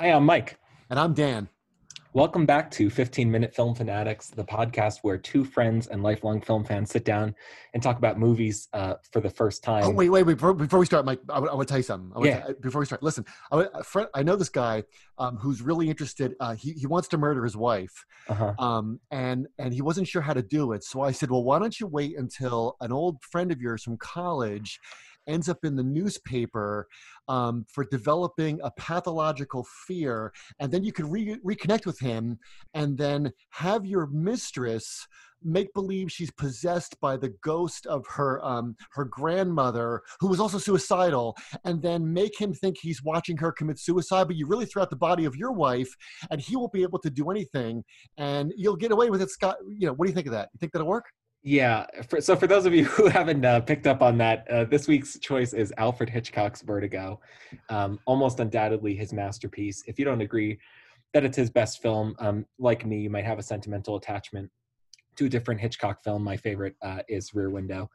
Hi, I'm Mike. And I'm Dan. Welcome back to 15 Minute Film Fanatics, the podcast where two friends and lifelong film fans sit down and talk about movies uh, for the first time. Oh, wait, wait, wait. Before, before we start, Mike, I, want to tell you something. I yeah. T- before we start, listen, I, friend, I know this guy um, who's really interested. Uh, he, he wants to murder his wife, uh-huh. um, and, and he wasn't sure how to do it. So I said, well, why don't you wait until an old friend of yours from college ends up in the newspaper um, for developing a pathological fear. And then you can re- reconnect with him and then have your mistress make believe she's possessed by the ghost of her um, her grandmother who was also suicidal and then make him think he's watching her commit suicide but you really throw out the body of your wife and he won't be able to do anything and you'll get away with it scott you know what do you think of that you think that'll work yeah. For, so for those of you who haven't uh, picked up on that, uh, this week's choice is Alfred Hitchcock's Vertigo. Um, almost undoubtedly his masterpiece. If you don't agree that it's his best film, um, like me, you might have a sentimental attachment to a different Hitchcock film. My favorite uh, is Rear Window.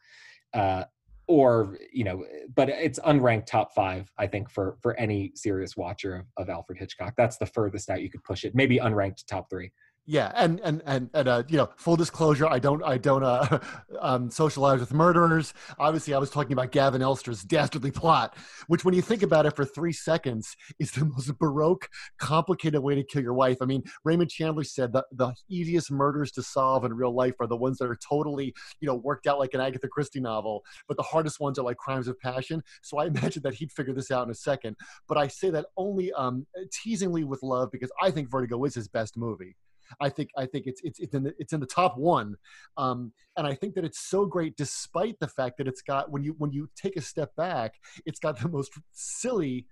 Uh, or you know but it's unranked top five i think for for any serious watcher of, of alfred hitchcock that's the furthest out you could push it maybe unranked top three yeah and and and, and uh, you know full disclosure i don't i don't uh, um, socialize with murderers. Obviously i was talking about gavin elster's dastardly plot which when you think about it for three seconds is the most baroque complicated way to kill your wife. I mean raymond chandler said that the easiest murders to solve in real life are the ones that are totally you know worked out like an agatha christie novel but the hardest ones are like crimes of passion. So i imagine that he'd figure this out in a second. But i say that only um, teasingly with love because i think vertigo is his best movie I think I think it's it's it's in the, it's in the top one, um, and I think that it's so great despite the fact that it's got when you when you take a step back, it's got the most silly,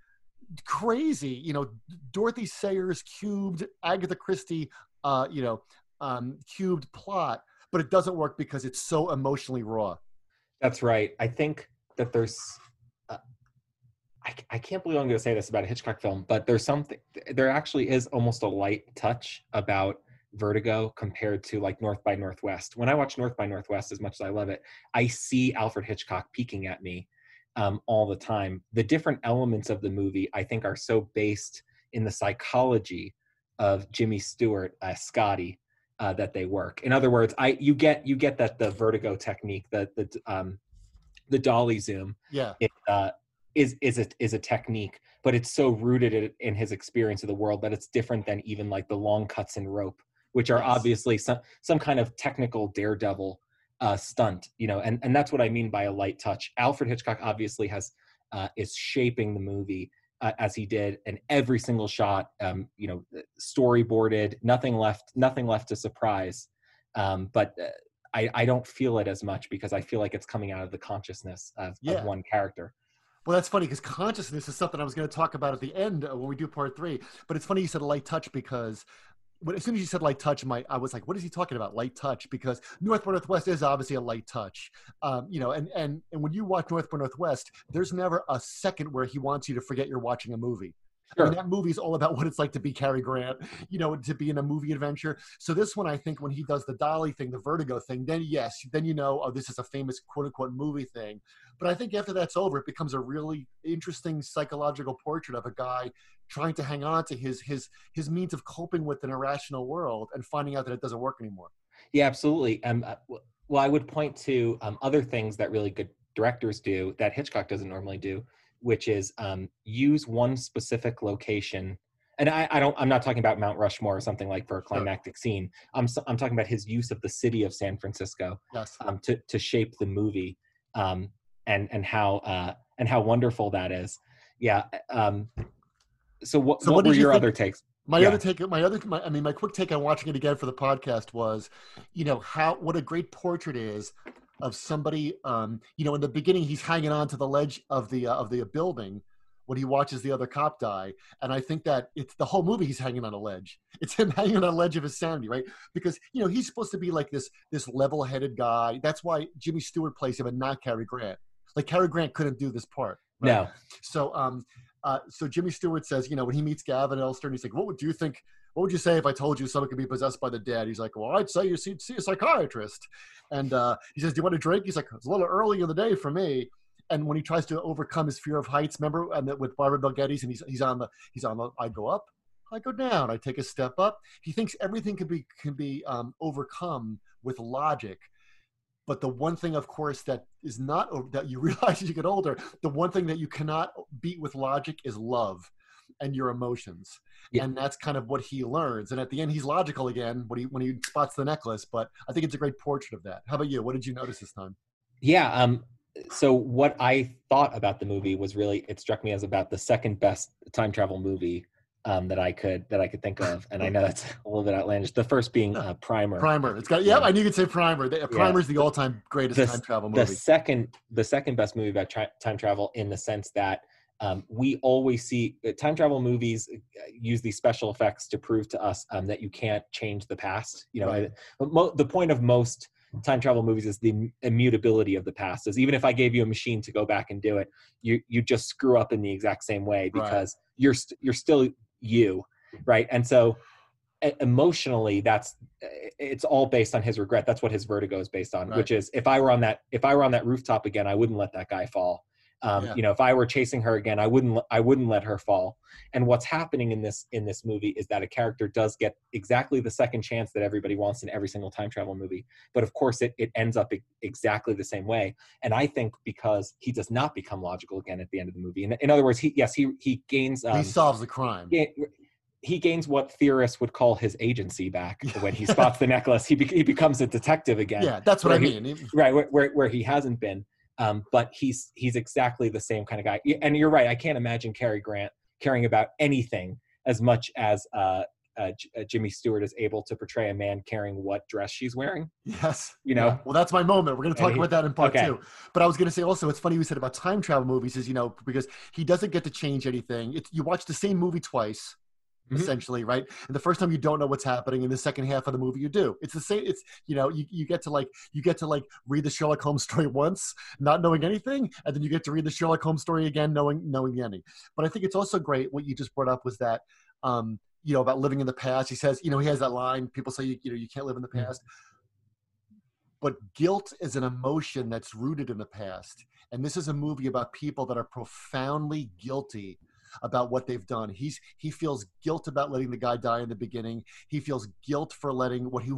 crazy, you know, Dorothy Sayers cubed Agatha Christie, uh, you know, um, cubed plot, but it doesn't work because it's so emotionally raw. That's right. I think that there's uh, I, I, can't believe I'm going to say this about a Hitchcock film, but there's something, there actually is almost a light touch about Vertigo compared to like North by Northwest. When I watch North by Northwest, as much as I love it, I see Alfred Hitchcock peeking at me um, all the time. The different elements of the movie, I think, are so based in the psychology of Jimmy Stewart as Scotty uh, that they work. In other words, I you get you get that the Vertigo technique, the the um, the dolly zoom, yeah, it, uh, is is a is a technique, but it's so rooted in his experience of the world that it's different than even like the long cuts and rope which are yes. obviously some some kind of technical daredevil uh, stunt, you know, and and that's what I mean by a light touch. Alfred Hitchcock obviously has uh, is shaping the movie uh, as he did, and every single shot, um, you know, storyboarded, nothing left, nothing left to surprise. Um, but uh, I, I don't feel it as much because I feel like it's coming out of the consciousness of, yeah. of one character. Well, that's funny because consciousness is something I was going to talk about at the end when we do part three. But it's funny you said a light touch because when, as soon as you said light touch, my I was like, what is he talking about? Light touch? Because North by Northwest is obviously a light touch, um, you know. And and and when you watch North by Northwest, there's never a second where he wants you to forget you're watching a movie. Sure. I mean, that movie is all about what it's like to be Cary Grant, you know, to be in a movie adventure. So this one, I think, when he does the dolly thing, the vertigo thing, then yes, then you know, oh, this is a famous quote unquote movie thing. But I think after that's over, it becomes a really interesting psychological portrait of a guy trying to hang on to his his his means of coping with an irrational world and finding out that it doesn't work anymore. Yeah, absolutely. Um, uh, well, I would point to um, other things that really good directors do that Hitchcock doesn't normally do which is um, use one specific location. And I, I, don't. I'm not talking about Mount Rushmore or something like for a climactic scene. I'm I'm talking about his use of the city of San Francisco yes. um, to to shape the movie, um, and and how uh, and how wonderful that is. Yeah. Um, so what, so what, what were you your think, other takes? My yeah. other take, my other, my, I mean, my quick take on watching it again for the podcast was, you know, how what a great portrait is of somebody um, you know in the beginning he's hanging on to the ledge of the uh, of the building when he watches the other cop die and i think that it's the whole movie he's hanging on a ledge. It's him hanging on a ledge of his sanity right? Because you know he's supposed to be like this this level-headed guy. That's why jimmy stewart plays him and not Cary grant. Like Cary grant couldn't do this part right? no. So um uh, so Jimmy Stewart says, you know, when he meets Gavin Elster, and he's like, "What would you think? What would you say if I told you someone could be possessed by the dead?" He's like, "Well, I'd say you see, see a psychiatrist." And uh, he says, "Do you want a drink?" He's like, "It's a little early in the day for me." And when he tries to overcome his fear of heights, remember, and with Barbara Bel Geddes, and he's he's on the he's on the I go up, I go down. I take a step up. He thinks everything can be can be um, overcome with logic. But the one thing, of course, that is not that you realize as you get older, the one thing that you cannot beat with logic is love and your emotions. Yeah. And that's kind of what he learns. And at the end, he's logical again when he when he spots the necklace. But I think it's a great portrait of that. How about you? What did you notice this time? Yeah. Um, so what I thought about the movie was really it struck me as about the second best time travel movie um, that I could that I could think of, and I know that's a little bit outlandish. The first being uh, Primer. Primer. It's got yeah. I knew you'd say Primer. The, Primer's yeah. the all-time greatest the, time travel movie. The second the second best movie about tra- time travel in the sense that um, we always see uh, time travel movies uh, use these special effects to prove to us um, that you can't change the past. You know, right. I, mo- the point of most time travel movies is the immutability of the past. Is even if I gave you a machine to go back and do it, you you just screw up in the exact same way because right. you're you st- you're still you right? And so emotionally that's it's all based on his regret. That's what his vertigo is based on right. which is if i were on that if i were on that rooftop again i wouldn't let that guy fall um, yeah. you know if i were chasing her again i wouldn't i wouldn't let her fall and what's happening in this in this movie is that a character does get exactly the second chance that everybody wants in every single time travel movie but of course it, it ends up exactly the same way and i think because he does not become logical again at the end of the movie in, in other words he yes he he gains um, he solves the crime he gains what theorists would call his agency back when he spots the necklace. He, be, he becomes a detective again. Yeah, that's what I mean. He, right, where, where, where he hasn't been. Um, but he's he's exactly the same kind of guy. And you're right. I can't imagine Cary Grant caring about anything as much as uh, uh, J- uh, Jimmy Stewart is able to portray a man caring what dress she's wearing. Yes. You know. Yeah. Well, that's my moment. We're going to talk he, about that in part okay. two. But I was going to say also, it's funny you said about time travel movies is you know because he doesn't get to change anything. It's you watch the same movie twice mm-hmm. essentially, right? And the first time you don't know what's happening, in the second half of the movie you do. It's the same. It's you know you, you get to like you get to like read the Sherlock Holmes story once, not knowing anything, and then you get to read the Sherlock Holmes story again, knowing knowing the ending. But I think it's also great what you just brought up was that. Um, you know about living in the past. He says, you know, he has that line. People say, you, you know, you can't live in the mm-hmm. past. But guilt is an emotion that's rooted in the past. And this is a movie about people that are profoundly guilty about what they've done. He's he feels guilt about letting the guy die in the beginning. He feels guilt for letting what he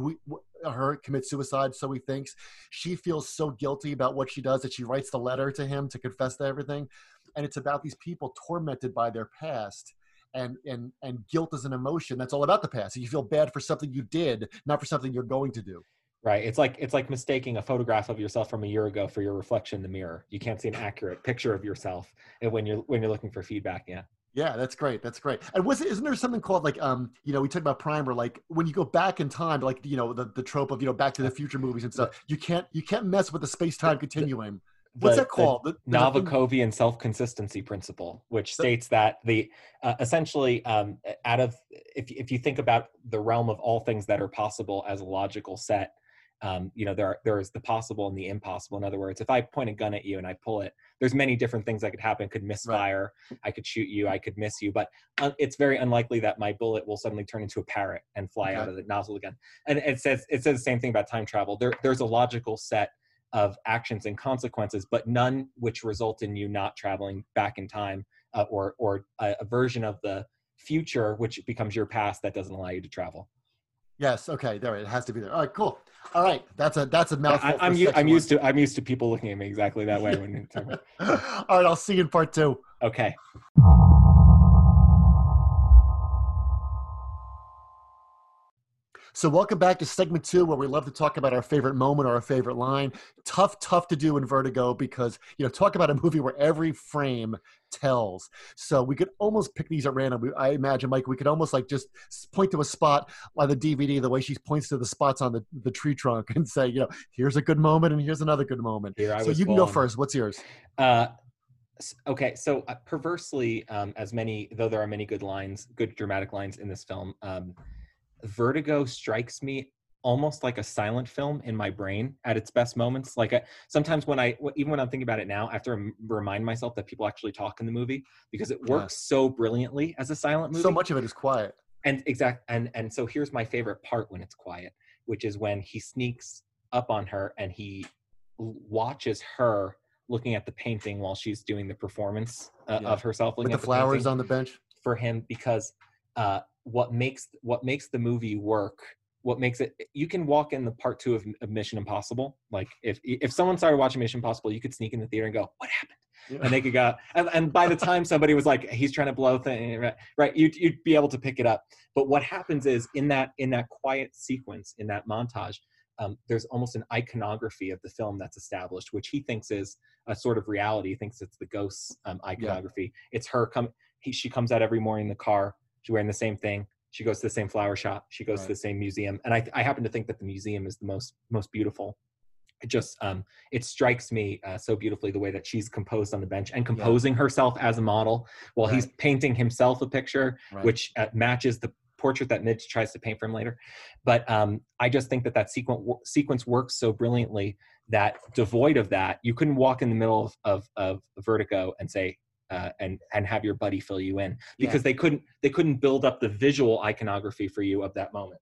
her commit suicide. So he thinks she feels so guilty about what she does that she writes the letter to him to confess to everything. And it's about these people tormented by their past. And, and and guilt is an emotion that's all about the past. You feel bad for something you did, not for something you're going to do right it's like it's like mistaking a photograph of yourself from a year ago for your reflection in the mirror. You can't see an accurate picture of yourself when you're when you're looking for feedback yeah. Yeah that's great that's great. And was isn't there something called like um you know we talked about primer like when you go back in time like you know the, the trope of you know back to the future movies and stuff you can't you can't mess with the space-time continuum. What's that called? The, the Novikov self-consistency principle which states that the uh, essentially um, out of if, if you think about the realm of all things that are possible as a logical set um, you know there are, there is the possible and the impossible. In other words if i point a gun at you and i pull it there's many different things that could happen. Could misfire right. i could shoot you i could miss you but uh, it's very unlikely that my bullet will suddenly turn into a parrot and fly okay. out of the nozzle again. And it says it says the same thing about time travel. There, there's a logical set of actions and consequences but none which result in you not traveling back in time uh, or or a, a version of the future which becomes your past that doesn't allow you to travel Yes. Okay. There. It has to be there. All right. Cool. All right. That's a that's a mouthful. I, am u- I'm used to I'm used to people looking at me exactly that way when. All right. I'll see you in part two. Okay. So, welcome back to segment two, where we love to talk about our favorite moment or our favorite line. Tough, tough to do in Vertigo because, you know, talk about a movie where every frame tells. So, we could almost pick these at random. I imagine, Mike, we could almost like just point to a spot on the DVD, the way she points to the spots on the, the tree trunk and say, you know, here's a good moment and here's another good moment. Here so, you can go first. What's yours? Uh, okay so uh, perversely um, as many though there are many good lines good dramatic lines in this film um, Vertigo strikes me almost like a silent film in my brain at its best moments. Like I, sometimes when I, even when I'm thinking about it now, I have to remind myself that people actually talk in the movie because it works yeah. so brilliantly as a silent movie. So much of it is quiet. And exact, and and so here's my favorite part when it's quiet, which is when he sneaks up on her and he watches her looking at the painting while she's doing the performance uh, yeah. of herself, looking with the, the flowers on the bench for him because uh, what makes what makes the movie work what makes it you can walk in the part two of, of mission impossible like if if someone started watching mission impossible you could sneak in the theater and go what happened yeah. and they could go and, and, by the time somebody was like he's trying to blow thing right, right you'd, you'd be able to pick it up but what happens is in that in that quiet sequence in that montage um, there's almost an iconography of the film that's established which he thinks is a sort of reality he thinks it's the ghosts um, iconography yeah. it's her come he, she comes out every morning in the car she's wearing the same thing she goes to the same flower shop she goes right. to the same museum and I, I happen to think that the museum is the most most beautiful it just um, it strikes me uh, so beautifully the way that she's composed on the bench and composing yeah. herself as a model while right. he's painting himself a picture right. which uh, matches the portrait that Midge tries to paint for him later. But um, I just think that that sequence sequence works so brilliantly that devoid of that, you couldn't walk in the middle of, of, of Vertigo and say, uh, and and have your buddy fill you in because yeah. they couldn't they couldn't build up the visual iconography for you of that moment.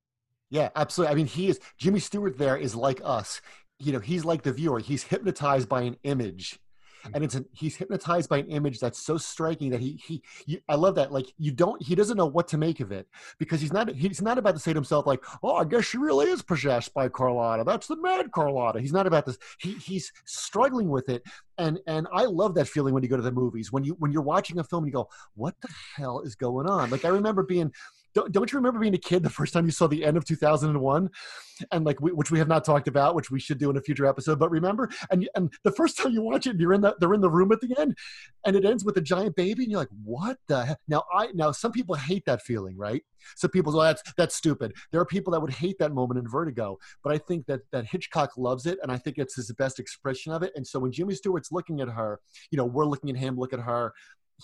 Yeah, absolutely. I mean, he is Jimmy Stewart. There is like us. You know, he's like the viewer. He's hypnotized by an image and it's he's hypnotized by an image that's so striking that he he you, I love that like you don't he doesn't know what to make of it because he's not he's not about to say to himself like oh I guess she really is possessed by Carlotta. That's the mad Carlotta. He's not about this. He he's struggling with it. And and I love that feeling when you go to the movies when you when you're watching a film and you go what the hell is going on? Like I remember being don't, don't you remember being a kid the first time you saw the end of 2001 and like we, which we have not talked about which we should do in a future episode but remember and and the first time you watch it you're in the they're in the room at the end and it ends with a giant baby and you're like what the heck now i now some people hate that feeling right? So people say oh, that's that's stupid. There are people that would hate that moment in vertigo but i think that that hitchcock loves it and i think it's his best expression of it and so when jimmy stewart's looking at her you know we're looking at him look at her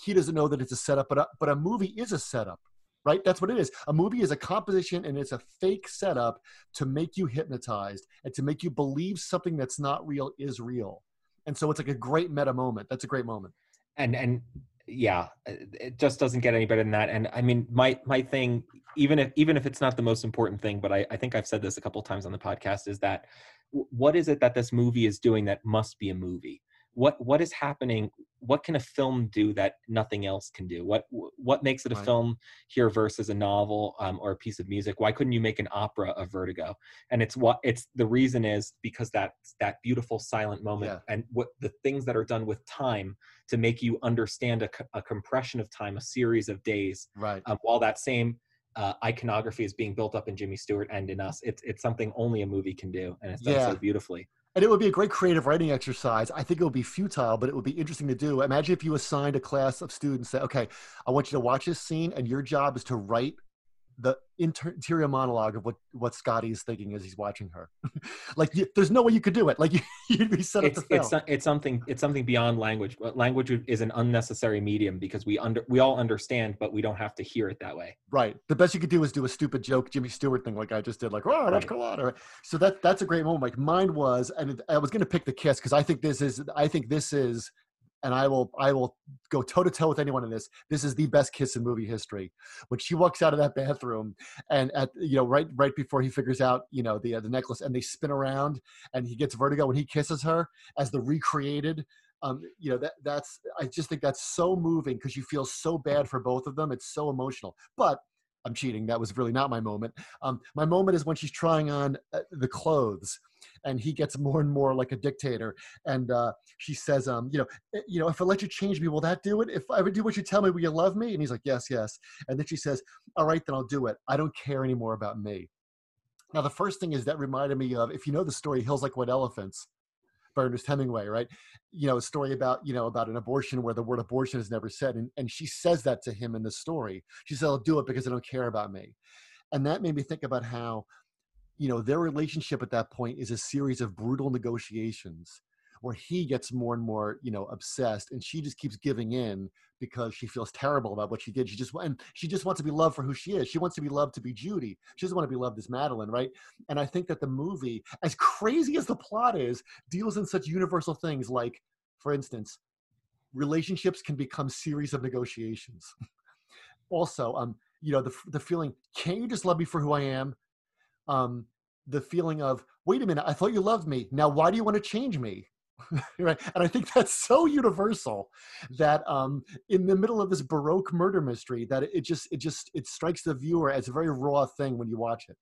he doesn't know that it's a setup but a, but a movie is a setup right? That's what it is. A movie is a composition and it's a fake setup to make you hypnotized and to make you believe something that's not real is real. And so it's like a great meta moment. That's a great moment. And and yeah, it just doesn't get any better than that. And I mean, my my thing, even if even if it's not the most important thing, but I, I think I've said this a couple times on the podcast, is that what is it that this movie is doing that must be a movie? What what is happening what can a film do that nothing else can do what what makes it a right. film here versus a novel um, or a piece of music why couldn't you make an opera of vertigo and it's what it's the reason is because that that beautiful silent moment yeah. and what the things that are done with time to make you understand a, a compression of time a series of days right um, while that same uh, iconography is being built up in Jimmy Stewart and in us. It's it's something only a movie can do, and it's done yeah. so beautifully and it would be a great creative writing exercise. I think it would be futile, but it would be interesting to do. Imagine if you assigned a class of students that, okay, I want you to watch this scene, and your job is to write the interior monologue of what what Scotty is thinking as he's watching her. like, you, there's no way you could do it. Like, you, would be set it's, up to it's, fail. It's something. It's something beyond language. Language is an unnecessary medium because we under we all understand, but we don't have to hear it that way. Right. The best you could do is do a stupid joke, Jimmy Stewart thing, like I just did. Like, oh, that's right. So that that's a great moment. Like mine was, and I was going to pick the kiss because I think this is. I think this is and I will I will go toe to toe with anyone in this. This is the best kiss in movie history. When she walks out of that bathroom, and at you know right right before he figures out you know the uh, the necklace, and they spin around, and he gets vertigo when he kisses her as the recreated. Um, you know that that's I just think that's so moving because you feel so bad for both of them. It's so emotional, but. I'm cheating. That was really not my moment. Um, my moment is when she's trying on uh, the clothes and he gets more and more like a dictator. And uh, she says, um, you know, eh, you know, if I let you change me, will that do it? If I would do what you tell me, will you love me? And he's like, yes, yes. And then she says, all right, then I'll do it. I don't care anymore about me. Now, the first thing is that reminded me of, if you know the story, Hills Like White Elephants, by Ernest Hemingway, right? You know, a story about, you know, about an abortion where the word abortion is never said. And, and she says that to him in the story. She said, I'll do it because I don't care about me. And that made me think about how you know their relationship at that point is a series of brutal negotiations where he gets more and more you know obsessed and she just keeps giving in because she feels terrible about what she did. She just and she just wants to be loved for who she is. She wants to be loved to be judy. She doesn't want to be loved as madeline right? And i think that the movie as crazy as the plot is deals in such universal things like for instance relationships can become series of negotiations. Also um you know the, the feeling can't you just love me for who i am um, the feeling of, wait a minute, I thought you loved me. Now, why do you want to change me? right and i think that's so universal that um in the middle of this baroque murder mystery that it just it just it strikes the viewer as a very raw thing when you watch it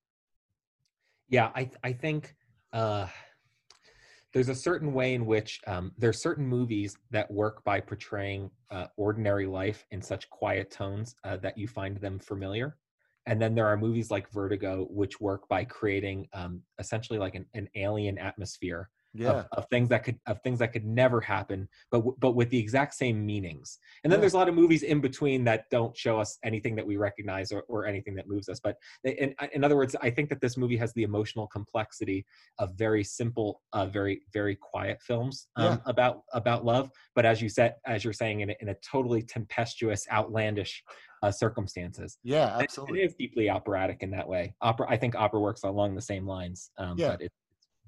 yeah i i think uh there's a certain way in which um, there are certain movies that work by portraying uh, ordinary life in such quiet tones uh, that you find them familiar and then there are movies like vertigo which work by creating um, essentially like an, an alien atmosphere yeah of, of things that could of things that could never happen but w- but with the exact same meanings and then Yeah. there's a lot of movies in between that don't show us anything that we recognize or, or anything that moves us but in, in other words i think that this movie has the emotional complexity of very simple uh, very very quiet films um, Yeah. about about love but as you said as you're saying in a, in a totally tempestuous outlandish uh, circumstances yeah absolutely it is deeply operatic in that way opera i think opera works along the same lines um, Yeah. but it's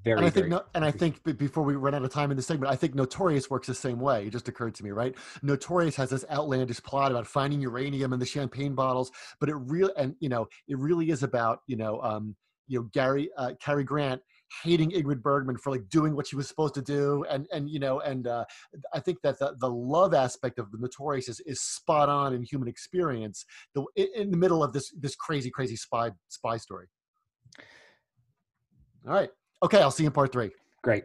very and I think very no, and I think before we run out of time in this segment, I think Notorious works the same way. It just occurred to me, right? Notorious has this outlandish plot about finding uranium in the champagne bottles, but it really and you know it really is about you know um, you know Gary uh, Cary Grant hating Ingrid Bergman for like doing what she was supposed to do, and and you know and uh, I think that the, the love aspect of the Notorious is, is spot on in human experience. The in, the middle of this this crazy crazy spy spy story. All right. Okay, I'll see you in part three. great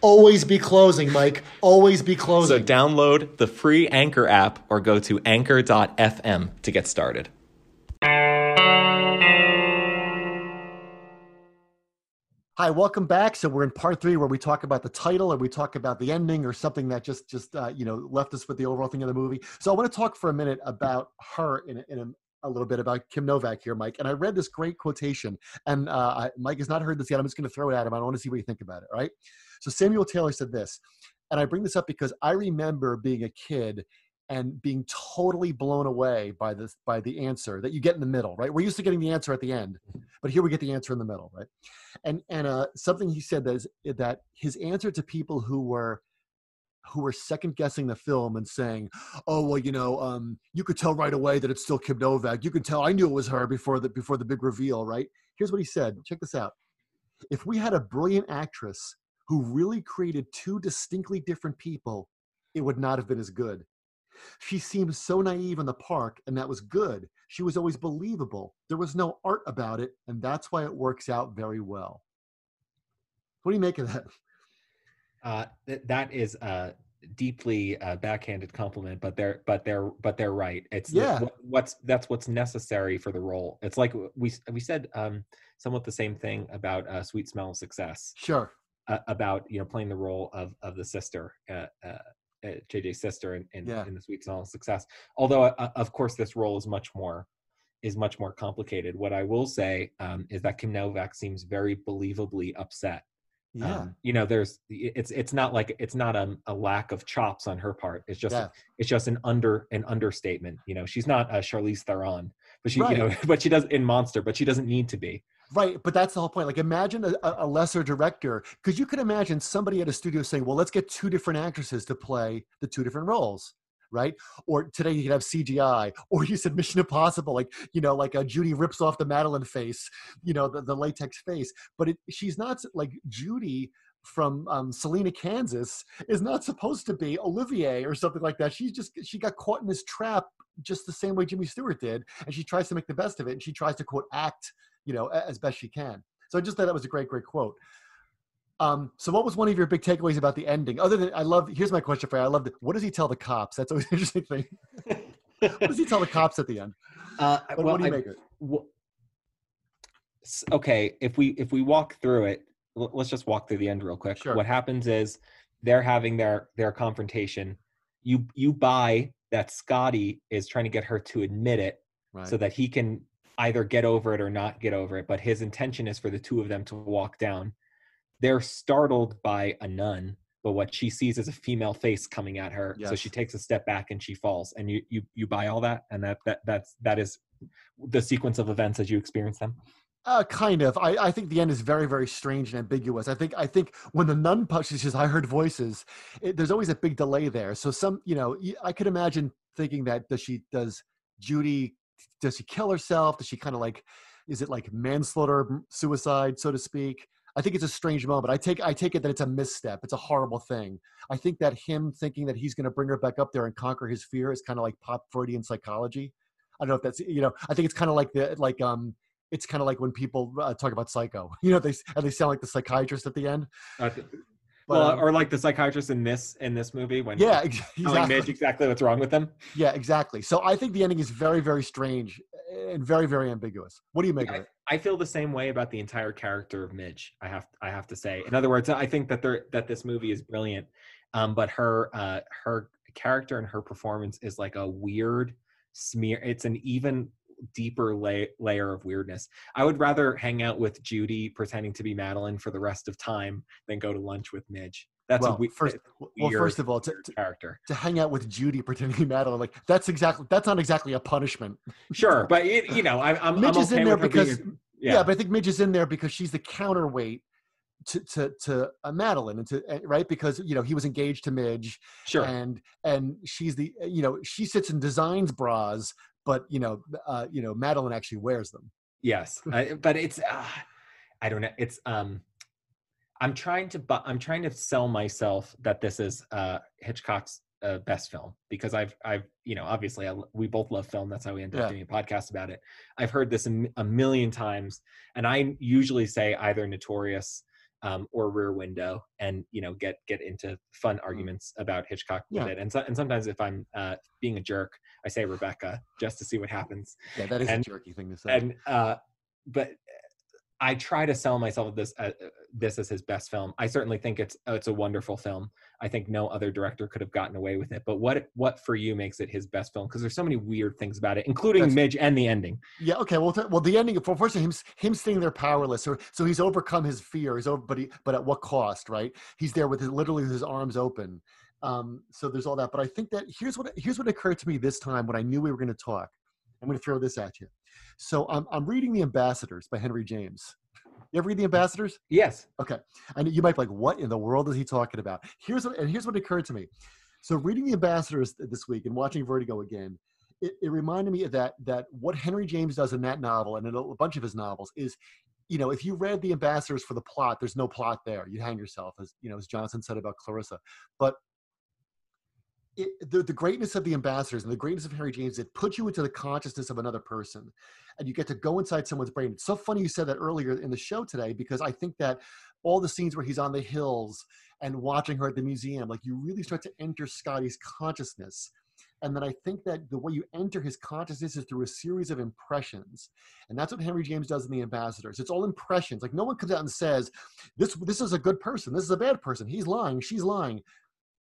Always be closing, Mike. Always be closing. So download the free Anchor app or go to anchor.fm to get started. Hi, welcome back. So we're in part three where we talk about the title or we talk about the ending or something that just just uh, you know left us with the overall thing of the movie. So I want to talk for a minute about her in a, in a, little bit about Kim Novak here, Mike. And I read this great quotation, and uh, I, Mike has not heard this yet. I'm just going to throw it at him. I want to see what you think about it. Right. So Samuel Taylor said this, and I bring this up because I remember being a kid and being totally blown away by this by the answer that you get in the middle. Right. We're used to getting the answer at the end, but here we get the answer in the middle. Right and and uh, something he said that is that his answer to people who were who were second guessing the film and saying, "Oh well, you know, um, you could tell right away that it's still Kim Novak. You could tell I knew it was her before the before the big reveal." Right? Here's what he said. Check this out. If we had a brilliant actress who really created two distinctly different people, it would not have been as good. She seemed so naive in the park, and that was good. She was always believable. There was no art about it, and that's why it works out very well. What do you make of that? Uh, th- that is a deeply uh, backhanded compliment, but they're but they're but they're right. It's Yeah. what, what's that's what's necessary for the role. It's like we we said um, somewhat the same thing about uh, Sweet Smell of Success Sure. uh, about you know playing the role of of the sister. Uh, uh, uh, JJ's sister in, in, Yeah. in the Sweet Smell of Success. Although, uh, of course, this role is much more is much more complicated. What I will say um, is that Kim Novak seems very believably upset Yeah. um, you know there's it's it's not like it's not a, a lack of chops on her part it's just Yeah. it's just an under an understatement you know she's not a charlize theron but she Right. you know but she does in monster but she doesn't need to be Right, but that's the whole point. Like, imagine a, a a lesser director, because you could imagine somebody at a studio saying, "Well, let's get two different actresses to play the two different roles." Right, or today you could have CGI, or you said Mission Impossible, like you know, like a Judy rips off the Madeline face, you know, the, the latex face, but it, she's not like Judy from um, Salina, Kansas, is not supposed to be Olivier or something like that. She's just she got caught in this trap just the same way Jimmy Stewart did, and she tries to make the best of it, and she tries to quote act you know, as best she can. So I just thought that was a great, great quote. Um, so what was one of your big takeaways about the ending? Other than I love, here's my question for you. I love what does he tell the cops? That's always an interesting thing. what does he tell the cops at the end? uh, What, what do you make of it? Okay if we if we walk through it let's just walk through the end real quick Sure. what happens is they're having their their confrontation you you buy that scotty is trying to get her to admit it Right. so that he can either get over it or not get over it but his intention is for the two of them to walk down they're startled by a nun but what she sees is a female face coming at her. So she takes a step back and she falls. And you you you buy all that, and that that that's that is the sequence of events as you experience them. Uh, kind of. I, I think the end is very, very strange and ambiguous. I think I think when the nun punches, she says, "I heard voices." It, there's always a big delay there. So some, you know, I could imagine thinking that does she does Judy does she kill herself? Does she kind of like is it like manslaughter, suicide, so to speak? I think it's a strange moment. I take I take it that it's a misstep. It's a horrible thing. I think that him thinking that he's going to bring her back up there and conquer his fear is kind of like pop Freudian psychology. I don't know if that's you know. I think it's kind of like the like um it's kind of like when people uh, talk about psycho you know they and they sound like the psychiatrist at the end But, well, um, or like the psychiatrist in this in this movie when yeah ex- exactly. Midge exactly what's wrong with them. yeah exactly so i think the ending is very very strange and very very ambiguous what do you make Yeah, of it I feel the same way about the entire character of Midge. I have I have to say. In other words, I think that there that this movie is brilliant, um, but her uh, her character and her performance is like a weird smear. It's an even deeper lay, layer of weirdness. I would rather hang out with Judy pretending to be Madeline for the rest of time than go to lunch with Midge. That's well a we- first well first of all to, to, character. to hang out with judy pretending to be madeline like that's exactly that's not exactly a punishment Sure, but it, you know, I, I'm, Midge I'm is okay in there because a- yeah. but I think Midge is in there because she's the counterweight to to to uh, Madeline and to uh, right because you know he was engaged to Midge sure. and and she's the you know she sits and designs bras but you know uh, you know Madeline actually wears them. Yes, I, but it's uh, I don't know. It's um, I'm trying to bu- I'm trying to sell myself that this is uh Hitchcock's uh, best film because I've I've you know obviously I, we both love film. That's how we ended up doing a podcast about it. I've heard this a, m- a million times, and I usually say either Notorious. Um, or Rear Window, and you know, get get into fun arguments about Hitchcock with. Yeah. it. And so, and sometimes if I'm uh, being a jerk, I say Rebecca just to see what happens Yeah, that is And- a jerky thing to say. and uh but i try to sell myself this uh, uh, this as his best film i certainly think it's uh, it's a wonderful film i think no other director could have gotten away with it but what what for you makes it his best film because there's so many weird things about it including That's- midge and the ending yeah, okay. Well, th- well, the ending. For first, him him sitting there powerless. So so he's overcome his fear. He's over, but he, but at what cost, right? He's there with his, literally his arms open. Um, so there's all that. But I think that here's what here's what occurred to me this time when I knew we were going to talk. I'm going to throw this at you. So I'm I'm reading The Ambassadors by Henry James. You ever read The mm. Ambassadors? yes Okay. And you might be like, what in the world is he talking about? Here's what, and here's what occurred to me. So reading The Ambassadors this week and watching Vertigo again, it, it reminded me of that, that what Henry James does in that novel and in a bunch of his novels is, you know, if you read The Ambassadors for the plot, there's no plot there. You'd hang yourself, as, you know, as Johnson said about Clarissa. But it, the, the greatness of the ambassadors and the greatness of Henry James, it puts you into the consciousness of another person and you get to go inside someone's brain. It's so funny you said that earlier in the show today because I think that all the scenes where he's on the hills and watching her at the museum, like you really start to enter Scotty's consciousness. And then I think that the way you enter his consciousness is through a series of impressions. And that's what Henry James does in The Ambassadors. It's all impressions. Like no one comes out and says, this, this is a good person. This is a bad person. He's lying. She's lying.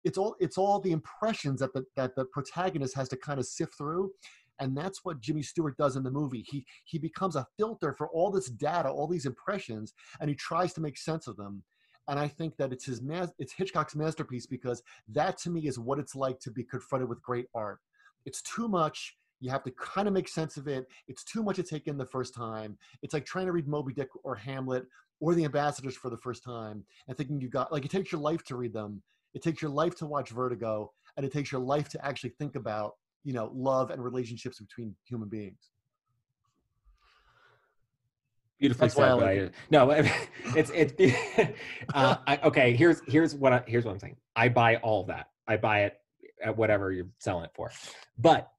It's all, it's all the impressions that the, that the protagonist has to kind of sift through and that's what Jimmy Stewart does in the movie. He he becomes a filter for all this data, all these impressions, and he tries to make sense of them. And I think that it's his it's Hitchcock's masterpiece because that to me is what it's like to be confronted with great art. It's too much. You have to kind of make sense of it. It's too much to take in the first time. It's like trying to read Moby Dick or Hamlet or The Ambassadors for the first time and thinking you got like it takes your life to read them. It takes your life to watch Vertigo, and it takes your life to actually think about you know love and relationships between human beings. Beautifully That's said like no it's it's uh, I, okay here's here's what I, here's what i'm saying. I buy all that. I buy it at whatever you're selling it for. But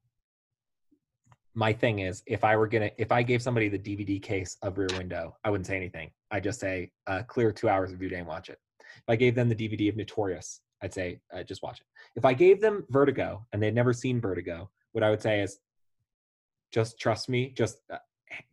my thing is if i were gonna if i gave somebody the dvd case of rear window i wouldn't say anything. I just say uh, clear two hours of your day and watch it. If i gave them the dvd of notorious i'd say uh, just watch it if i gave them vertigo and they'd never seen vertigo what i would say is just trust me just uh,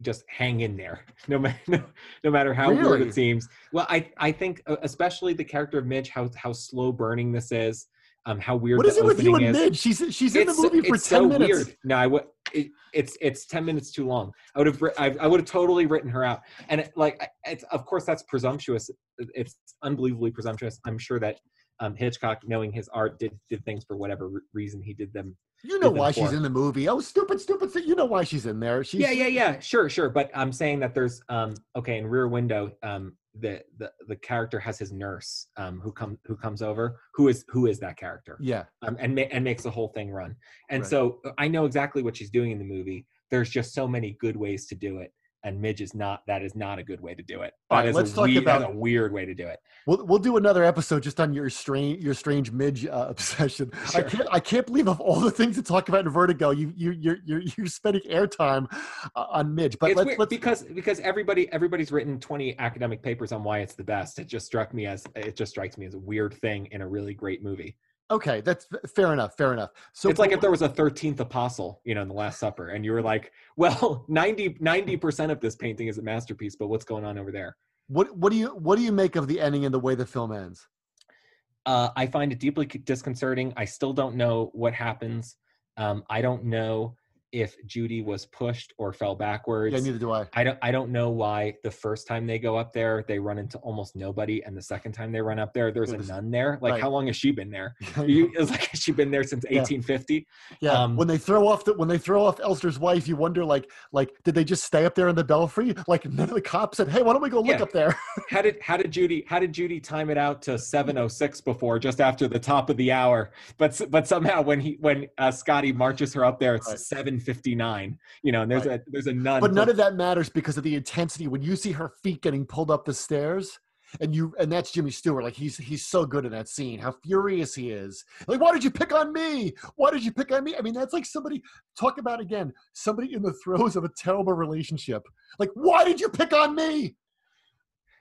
just hang in there no matter no, no matter how weird it seems well i i think uh, especially the character of midge how how slow burning this is um how weird what the it with you and is. Midge? She's she's in the movie for it's ten so minutes. Weird. No, I would. It, it's it's ten minutes too long. I would have. I, I would have totally written her out. And it, like, it's of course that's presumptuous. It's unbelievably presumptuous. I'm sure that um, Hitchcock, knowing his art, did did things for whatever re- reason he did them. You know why she's in the movie. Oh, stupid, stupid thing. You know why she's in there. She's Yeah, yeah, yeah. Sure, sure. But I'm saying that there's um okay in Rear Window um the the the character has his nurse um who come who comes over who is who is that character yeah. um, and ma- and makes the whole thing run. And Right. so uh, I know exactly what she's doing in the movie. There's just so many good ways to do it, and Midge is not. That is not a good way to do it. All That right, is let's a talk about- a weird way to do it. We'll we'll do another episode just on your strange your strange midge uh, obsession. I can't I can't believe of all the things to talk about in Vertigo, you you you're you're, you're spending airtime uh, on midge. But it's let's weird let's because because everybody everybody's written 20 academic papers on why it's the best. It just struck me as it just strikes me as a weird thing in a really great movie. Okay. That's fair enough. Fair enough. So it's like if there was a 13th apostle, you know, in the Last Supper, and you were like, well, 90 percent of this painting is a masterpiece, but what's going on over there? what what do you what do you make of the ending and the way the film ends? Uh, I find it deeply disconcerting. I still don't know what happens. Um, I don't know if Judy was pushed or fell backwards. Yeah, neither do I. I don't I don't know why the first time they go up there they run into almost nobody and the second time they run up there there's a nun there. Like right. how long has she been there? You, it's like has she been there since 1850? Yeah, Um, when they throw off the when they throw off Elster's wife, you wonder like like did they just stay up there in the belfry? Like none of the cops said, "Hey, why don't we go look Yeah. up there?" How did how did Judy how did Judy time it out to 706 before just after the top of the hour? But but somehow when he when uh, Scotty marches her up there it's Right. 759. You know, and there's Right. a there's a nun. but none of that matters because of the intensity when you see her feet getting pulled up the stairs. And you and that's Jimmy Stewart. Like he's he's so good in that scene. How furious he is. Like, why did you pick on me? Why did you pick on me? I mean, that's like somebody talk about again, somebody in the throes of a terrible relationship. Like, why did you pick on me?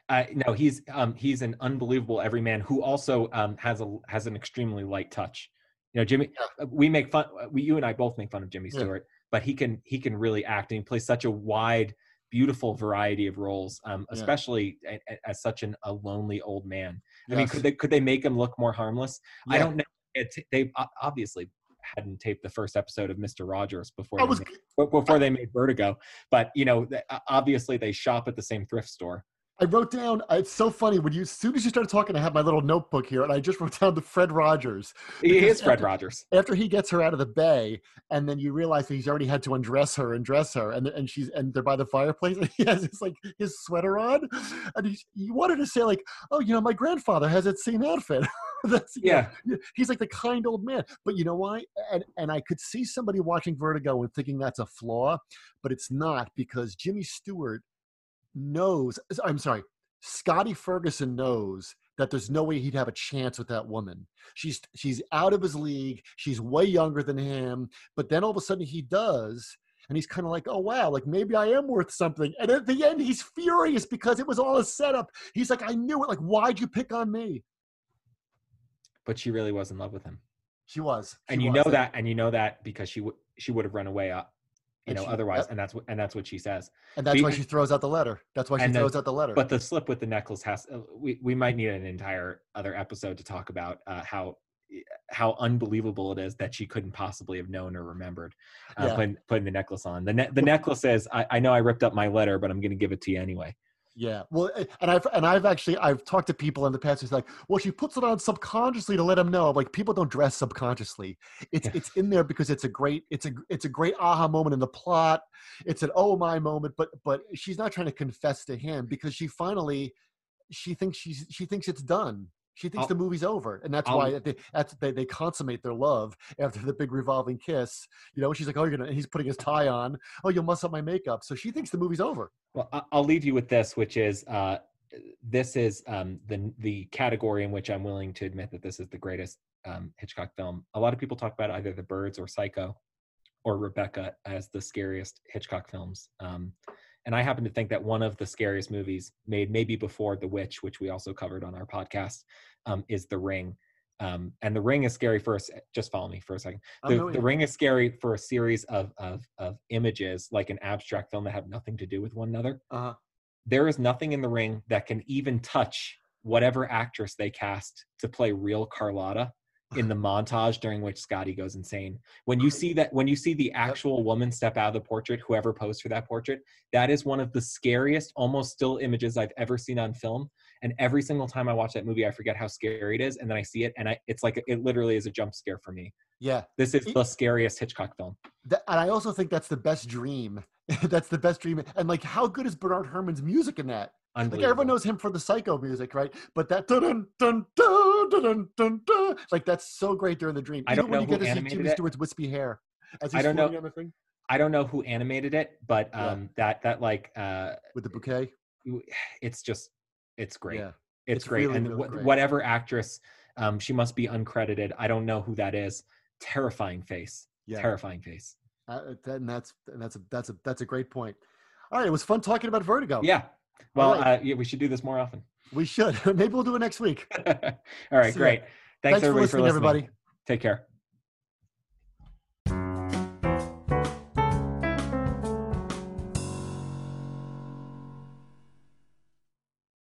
Uh, no, he's um, he's an unbelievable everyman who also um, has a has an extremely light touch. You know, Jimmy. uh, We make fun. We you and I both make fun of Jimmy Yeah. Stewart, but he can he can really act and he plays such a wide, beautiful variety of roles, um, Yeah. especially a, a- as such an, a lonely old man. I mean, could they could they make him look more harmless? I don't know. It, they obviously hadn't taped the first episode of Mister Rogers before I they was made, be- before they made Vertigo, but you know, obviously they shop at the same thrift store. I wrote down. Uh, it's so funny when you, as soon as you started talking, I have my little notebook here, and I just wrote down the Fred Rogers He is Fred after- Rogers. after he gets her out of the bay, and then you realize that he's already had to undress her and dress her, and and she's and they're by the fireplace, and he has his like his sweater on, and he you wanted to say like, oh, you know, my grandfather has that same outfit. That's you know, Yeah. he's like the kind old man. But you know why? And and I could see somebody watching Vertigo and thinking that's a flaw, but it's not because Jimmy Stewart knows. I'm sorry, Scotty Ferguson knows that there's no way he'd have a chance with that woman. She's she's out of his league. She's way younger than him. But then all of a sudden he does. And he's kind of like, oh wow, like maybe I am worth something. And at the end, he's furious because it was all a setup. He's like, I knew it. Like, why'd you pick on me? but she really was in love with him She was. and you was. know that and you know that because she would she would have run away up you And know she- otherwise yep. and that's what and that's what she says And that's why she throws out the letter. That's why she And the- throws out the letter. but the slip with the necklace has uh, we we might need an entire other episode to talk about uh, how how unbelievable it is that she couldn't possibly have known or remembered uh, Yeah. putting, putting the necklace on the ne- the necklace says I, I know i ripped up my letter but i'm going to give it to you anyway yeah. Well, and I've and I've actually I've talked to people in the past who's like, well, she puts it on subconsciously to let them know. Like people don't dress subconsciously. It's Yeah. it's in there because it's a great it's a it's a great aha moment in the plot. It's an oh my moment, but but she's not trying to confess to him because she finally she thinks she's she thinks it's done. She thinks I'll- the movie's over, and that's I'll- why they, that's, they they consummate their love after the big revolving kiss. You know, she's like, "Oh, you're gonna." He's putting his tie on. Oh, you'll mess up my makeup. So she thinks the movie's over. Well, I'll leave you with this, which is uh, this is um, the the category in which I'm willing to admit that this is the greatest um, Hitchcock film. A lot of people talk about either The Birds or Psycho or Rebecca as the scariest Hitchcock films. Um, and I happen to think that one of the scariest movies made maybe before The Witch, which we also covered on our podcast, um, is The Ring. Um, and The Ring is scary for us. Just follow me for a second the, the ring is scary for a series of, of of images like an abstract film that have nothing to do with one another Uh-huh. there is nothing in the ring that can even touch whatever actress they cast to play real carlotta in the montage during which scotty goes insane when you oh, see that when you see the actual woman step out of the portrait whoever posed for that portrait that is one of the scariest almost still images i've ever seen on film And every single time I watch that movie, I forget how scary it is, and then I see it, and I it's like it literally is a jump scare for me. Yeah, This is the scariest Hitchcock film. That, and I also think that's the best dream. that's the best dream. And like, how good is Bernard Herrmann's music in that? Like Unbelievable. everyone knows him for the Psycho music, right? But that dun dun dun dun dun dun like that's so great during the dream. I Even don't when know you who get to see Jimmy it. Stewart's wispy hair. As I don't know- on the thing I don't know who animated it, but um, that that like uh, with the bouquet. it's just it's great. Yeah. It's, It's great, really, and really wh- great. whatever actress, um, she must be uncredited. I don't know who that is. Terrifying face. Yeah. Terrifying face. Uh, and that's and that's a that's a that's a great point. All right, it was fun talking about Vertigo. Yeah. Well, right. uh, yeah, we should do this more often. we should. Maybe we'll do it next week. All right, See great. Thanks, Thanks for everybody listening, everybody. Take care.